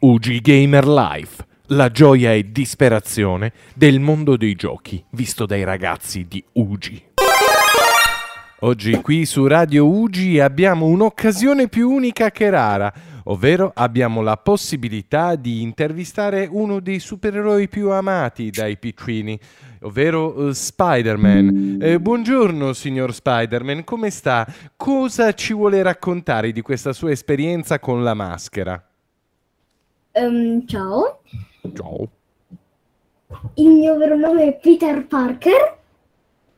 UG Gamer Life, la gioia e disperazione del mondo dei giochi, visto dai ragazzi di UG. Oggi qui su Radio UG abbiamo un'occasione più unica che rara, ovvero abbiamo la possibilità di intervistare uno dei supereroi più amati dai piccini, ovvero uh, Spider-Man. Eh, buongiorno signor Spider-Man, come sta? Cosa ci vuole raccontare di questa sua esperienza con la maschera? Um, ciao, Ciao. il mio vero nome è Peter Parker.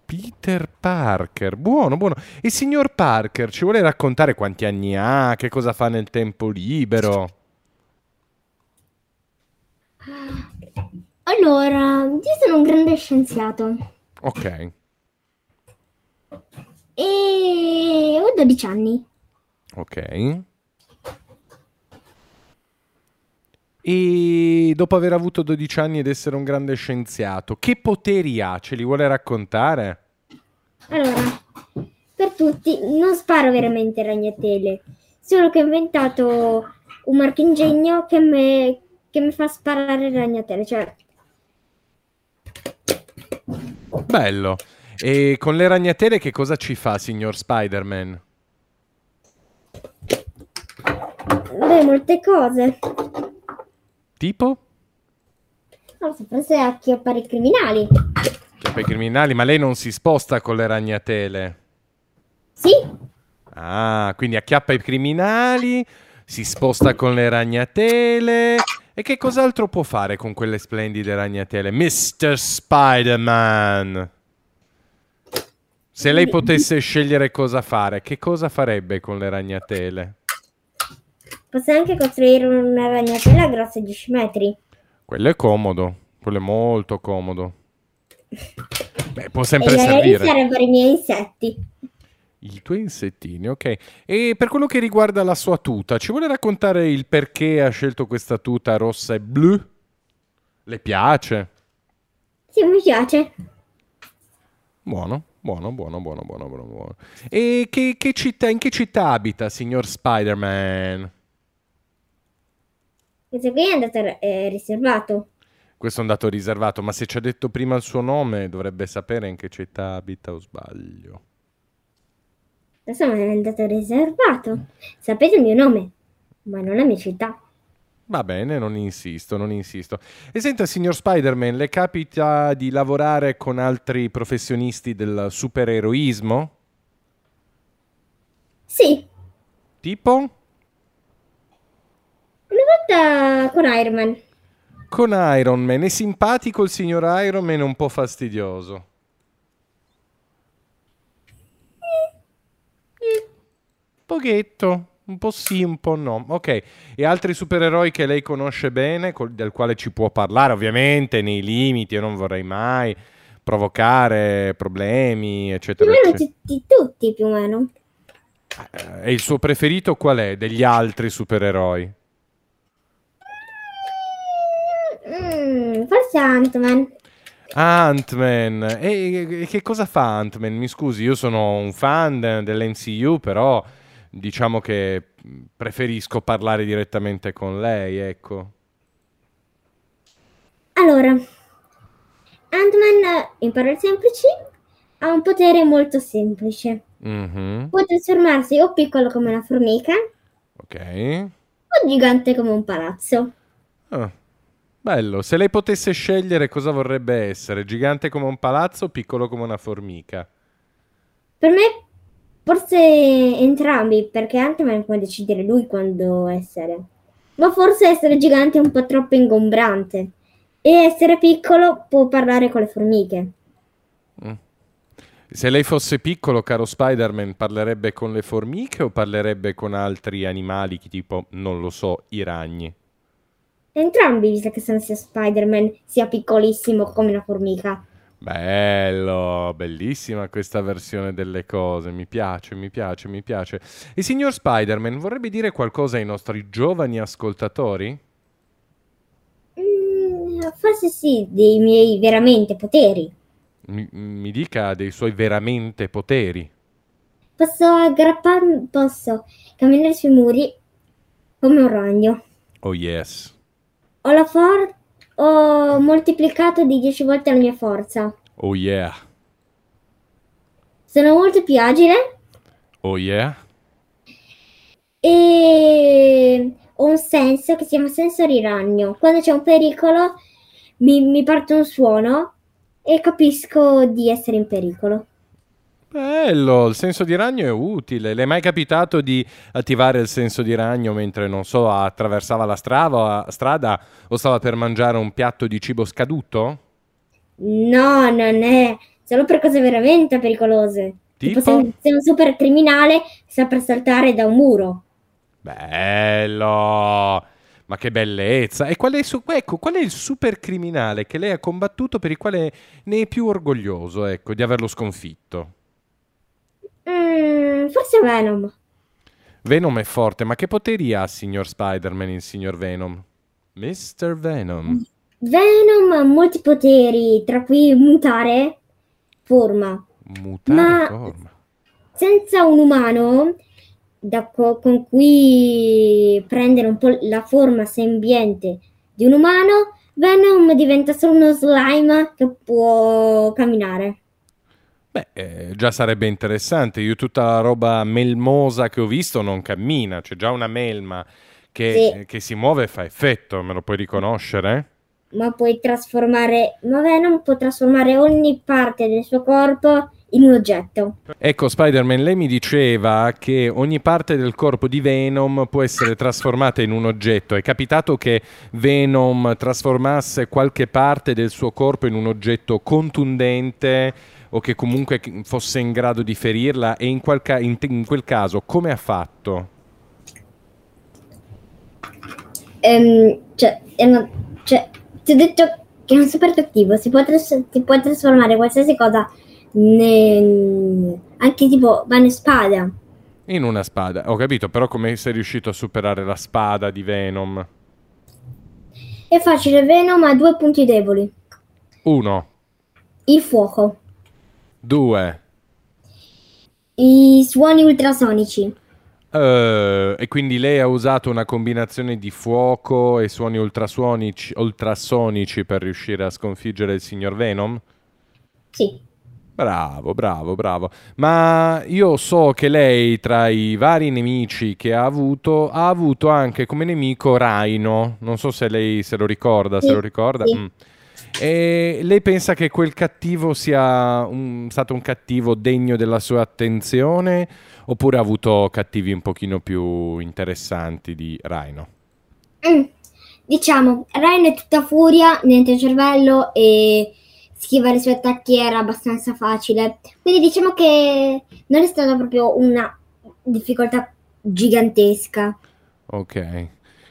Peter Parker, buono, buono. E signor Parker, ci vuole raccontare quanti anni ha, che cosa fa nel tempo libero? Allora, io sono un grande scienziato Ok, e ho 12 anni. ok. E dopo aver avuto 12 anni ed essere un grande scienziato, che poteri ha? Ce li vuole raccontare? Allora, per tutti, non sparo veramente ragnatele, solo che ho inventato un marchingegno che mi che mi fa sparare ragnatele, cioè Bello. E con le ragnatele che cosa ci fa, signor Spider-Man? beh, molte cose. Tipo? Non so, forse acchiappare i criminali. Per i criminali, ma lei non si sposta con le ragnatele. Sì, Ah, quindi acchiappa i criminali, si sposta con le ragnatele. E che cos'altro può fare con quelle splendide ragnatele? Mr. Spider-Man! Se lei potesse scegliere cosa fare, che cosa farebbe con le ragnatele? Posso anche costruire una ragnatela grossa 10 metri. Quello è comodo, quello è molto comodo. Beh, può E sempre lei servire. sarebbero i miei insetti. I tuoi insettini, ok. E per quello che riguarda la sua tuta, ci vuole raccontare il perché ha scelto questa tuta rossa e blu? Le piace? Sì, mi piace. Buono, buono, buono, buono, buono, buono, buono. E che, che città, in che città abita, signor Spider-Man? Questo qui è andato eh, riservato. Questo è un dato riservato, ma se ci ha detto prima il suo nome, dovrebbe sapere in che città abita o sbaglio. Adesso non è andato riservato. Sapete il mio nome, ma non la mia città. Va bene, non insisto, non insisto. E senta, signor Spider-Man, le capita di lavorare con altri professionisti del supereroismo? Sì, Tipo? Volta con Iron Man. Con Iron Man. È simpatico il signor Iron Man, un po' fastidioso. Pochetto. Un po' sì, un po' no. Ok. E altri supereroi che lei conosce bene, col- del quale ci può parlare, ovviamente, nei limiti, io non vorrei mai provocare problemi, Più eccetera, o meno eccetera. tutti, tutti più o meno. Eh, E il suo preferito qual è degli altri supereroi? Mm, forse Ant-Man. Ant-Man. E, e che cosa fa Ant-Man? Mi scusi, io sono un fan de- dell'MCU, però diciamo che preferisco parlare direttamente con lei, ecco. Allora, Ant-Man, in parole semplici, ha un potere molto semplice. Mhm, Può trasformarsi o piccolo come una formica Ok. o gigante come un palazzo. Ah, bello. Se lei potesse scegliere cosa vorrebbe essere, gigante come un palazzo o piccolo come una formica? Per me, forse entrambi, perché Ant-Man può decidere lui quando essere. Ma forse essere gigante è un po' troppo ingombrante. E essere piccolo può parlare con le formiche. Se lei fosse piccolo, caro Spider-Man, parlerebbe con le formiche o parlerebbe con altri animali, tipo, non lo so, i ragni? Entrambi, visto che sono sia Spider-Man sia piccolissimo come una formica. Bello, bellissima questa versione delle cose, mi piace, mi piace, mi piace. E signor Spider-Man, vorrebbe dire qualcosa ai nostri giovani ascoltatori? Mm, forse sì, dei miei veramente poteri. Mi, mi dica dei suoi veramente poteri. Posso aggrapparmi, posso camminare sui muri come un ragno. Oh yes. Ho la for- ho moltiplicato di 10 volte la mia forza. Oh yeah. Sono molto più agile Oh yeah. e ho un senso che si chiama senso di ragno. Quando c'è un pericolo mi, mi parte un suono e capisco di essere in pericolo. Bello, il senso di ragno è utile. Le è mai capitato di attivare il senso di ragno mentre, non so, attraversava la strada, strada o stava per mangiare un piatto di cibo scaduto? No, non è. Solo per cose veramente pericolose. Tipo, Tipo? se, se un super criminale sta per saltare da un muro. Bello! Ma che bellezza! E qual è, su- ecco, qual è il super criminale che lei ha combattuto per il quale ne è più orgoglioso, ecco, di averlo sconfitto? Forse Venom. Venom è forte, ma che poteri ha, signor Spider-Man, il signor Venom? Mr. Venom. Venom ha molti poteri, tra cui mutare forma. Mutare Ma- forma. Senza un umano da co- con cui prendere un po' la forma sembiente di un umano, Venom diventa solo uno slime che può camminare. Beh, eh, già sarebbe interessante. Io tutta la roba melmosa che ho visto non cammina. C'è già una melma che, Sì. che si muove e fa effetto. Me lo puoi riconoscere? Ma puoi trasformare. Ma Venom può trasformare ogni parte del suo corpo in un oggetto. Ecco, Spider-Man, lei mi diceva che ogni parte del corpo di Venom può essere trasformata in un oggetto. È capitato che Venom trasformasse qualche parte del suo corpo in un oggetto contundente o che comunque fosse in grado di ferirla? E in, qual ca- in- in quel caso come ha fatto? Ehm, cioè, una- cioè, ti ho detto che è un super cattivo. Si può, tras- si può trasformare qualsiasi cosa. ne- anche tipo va in spada. In una spada. Ho capito, però come sei riuscito a superare la spada di Venom? È facile, Venom ha due punti deboli. Uno, Il fuoco. Due. I suoni ultrasonici. Eh, e quindi lei ha usato una combinazione di fuoco e suoni ultrasonici, ultrasonici per riuscire a sconfiggere il signor Venom? Sì. Bravo, bravo, bravo. Ma io so che lei, tra i vari nemici che ha avuto, ha avuto anche come nemico Rhino. Non so se lei se lo ricorda, se Sì, lo ricorda. sì. Mm. E lei pensa che quel cattivo sia un- stato un cattivo degno della sua attenzione? Oppure ha avuto cattivi un pochino più interessanti di Rhino? Mm. Diciamo, Ryan è tutta furia, niente cervello e schivare i suoi attacchi era abbastanza facile. Quindi diciamo che non è stata proprio una difficoltà gigantesca. Ok,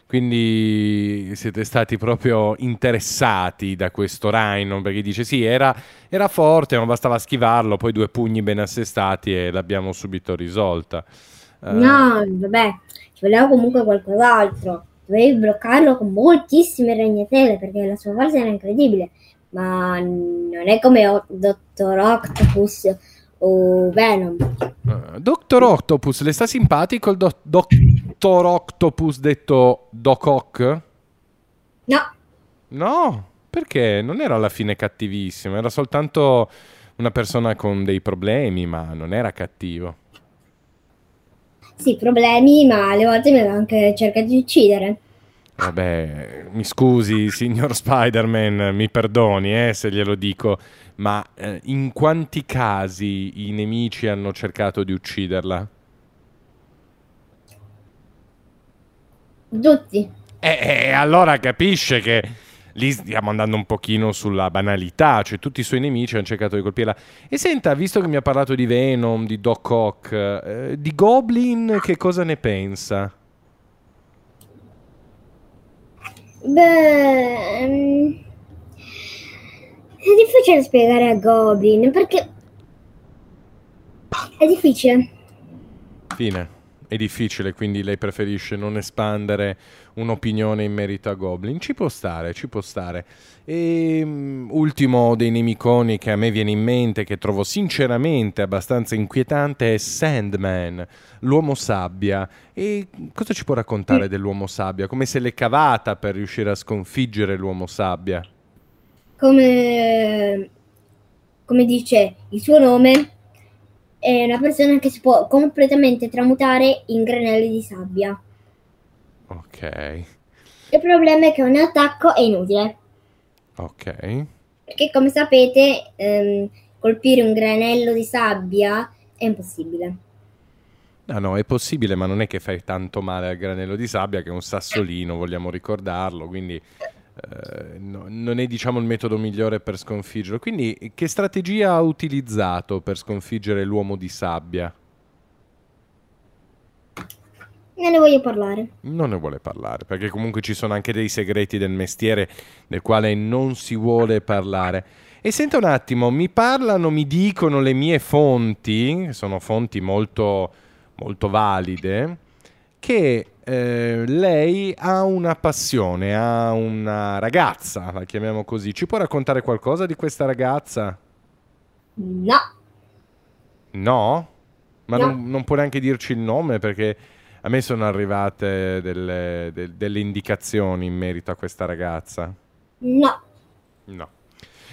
quindi siete stati proprio interessati da questo Rhino perché dice sì, era, era forte, ma bastava schivarlo, poi due pugni ben assestati e l'abbiamo subito risolta. Eh, No, vabbè, ci voleva comunque qualcos'altro. Dovevi bloccarlo con moltissime ragnatele perché la sua forza era incredibile. Ma non è come o- Dottor Octopus o Venom. eh, Dottor Octopus, le sta simpatico il do- Dottor Octopus detto Doc Ock? No, No, perché non era alla fine cattivissimo, era soltanto una persona con dei problemi, ma non era cattivo. sì, problemi, ma alle volte mi aveva anche cercato di uccidere. Vabbè, mi scusi, signor Spider-Man, mi perdoni eh, se glielo dico, ma eh, in quanti casi i nemici hanno cercato di ucciderla? Tutti. E eh, allora capisce che lì stiamo andando un pochino sulla banalità, cioè tutti i suoi nemici hanno cercato di colpirla. E senta, visto che mi ha parlato di Venom, di Doc Ock, eh, di Goblin, che cosa ne pensa? Beh, ehm, è difficile spiegare a Goblin perché è difficile. Fine. È difficile, quindi lei preferisce non espandere un'opinione in merito a Goblin. Ci può stare, ci può stare. E um, ultimo dei nemiconi che a me viene in mente, che trovo sinceramente abbastanza inquietante, è Sandman, l'uomo sabbia. E cosa ci può raccontare mm. dell'uomo sabbia? Come se l'è cavata per riuscire a sconfiggere l'uomo sabbia? Come, come dice il suo nome, è una persona che si può completamente tramutare in granelli di sabbia. Ok. Il problema è che ogni attacco è inutile. Ok. Perché come sapete ehm, colpire un granello di sabbia è impossibile. No, no, è possibile, ma non è che fai tanto male al granello di sabbia che è un sassolino, vogliamo ricordarlo, quindi no, non è diciamo il metodo migliore per sconfiggerlo. Quindi che strategia ha utilizzato per sconfiggere l'uomo di sabbia? Non ne voglio parlare. Non ne vuole parlare, perché comunque ci sono anche dei segreti del mestiere del quale non si vuole parlare. E senta un attimo, mi parlano, mi dicono le mie fonti, sono fonti molto, molto valide, che eh, lei ha una passione, ha una ragazza, la chiamiamo così. Ci può raccontare qualcosa di questa ragazza? No. No? Ma no. Non, non, può neanche dirci il nome perché a me sono arrivate delle, de, delle indicazioni in merito a questa ragazza. No. No.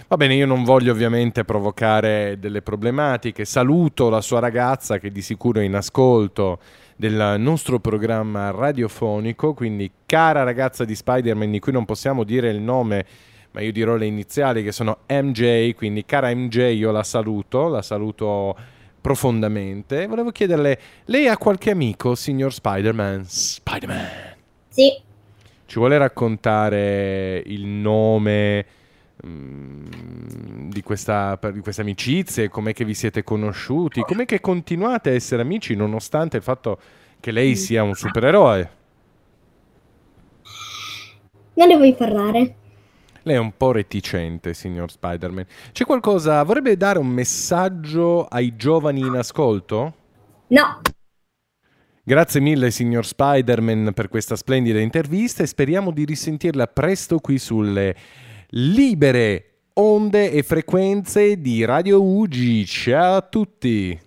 Va bene, io non voglio ovviamente provocare delle problematiche. Saluto la sua ragazza che di sicuro è in ascolto del nostro programma radiofonico, quindi cara ragazza di Spider-Man di cui non possiamo dire il nome, ma io dirò le iniziali che sono MJ, quindi cara MJ io la saluto, la saluto profondamente. Volevo chiederle, lei ha qualche amico, signor Spider-Man? Spider-Man. Sì. Ci vuole raccontare il nome di questa, di questa amicizia, com'è che vi siete conosciuti, com'è che continuate a essere amici nonostante il fatto che lei sia un supereroe. Non ne vuoi parlare? Lei è un po' reticente, signor Spider-Man. C'è qualcosa, vorrebbe dare un messaggio ai giovani in ascolto? No. Grazie mille, signor Spider-Man, per questa splendida intervista e speriamo di risentirla presto qui sulle libere onde e frequenze di Radio Ugi. Ciao a tutti!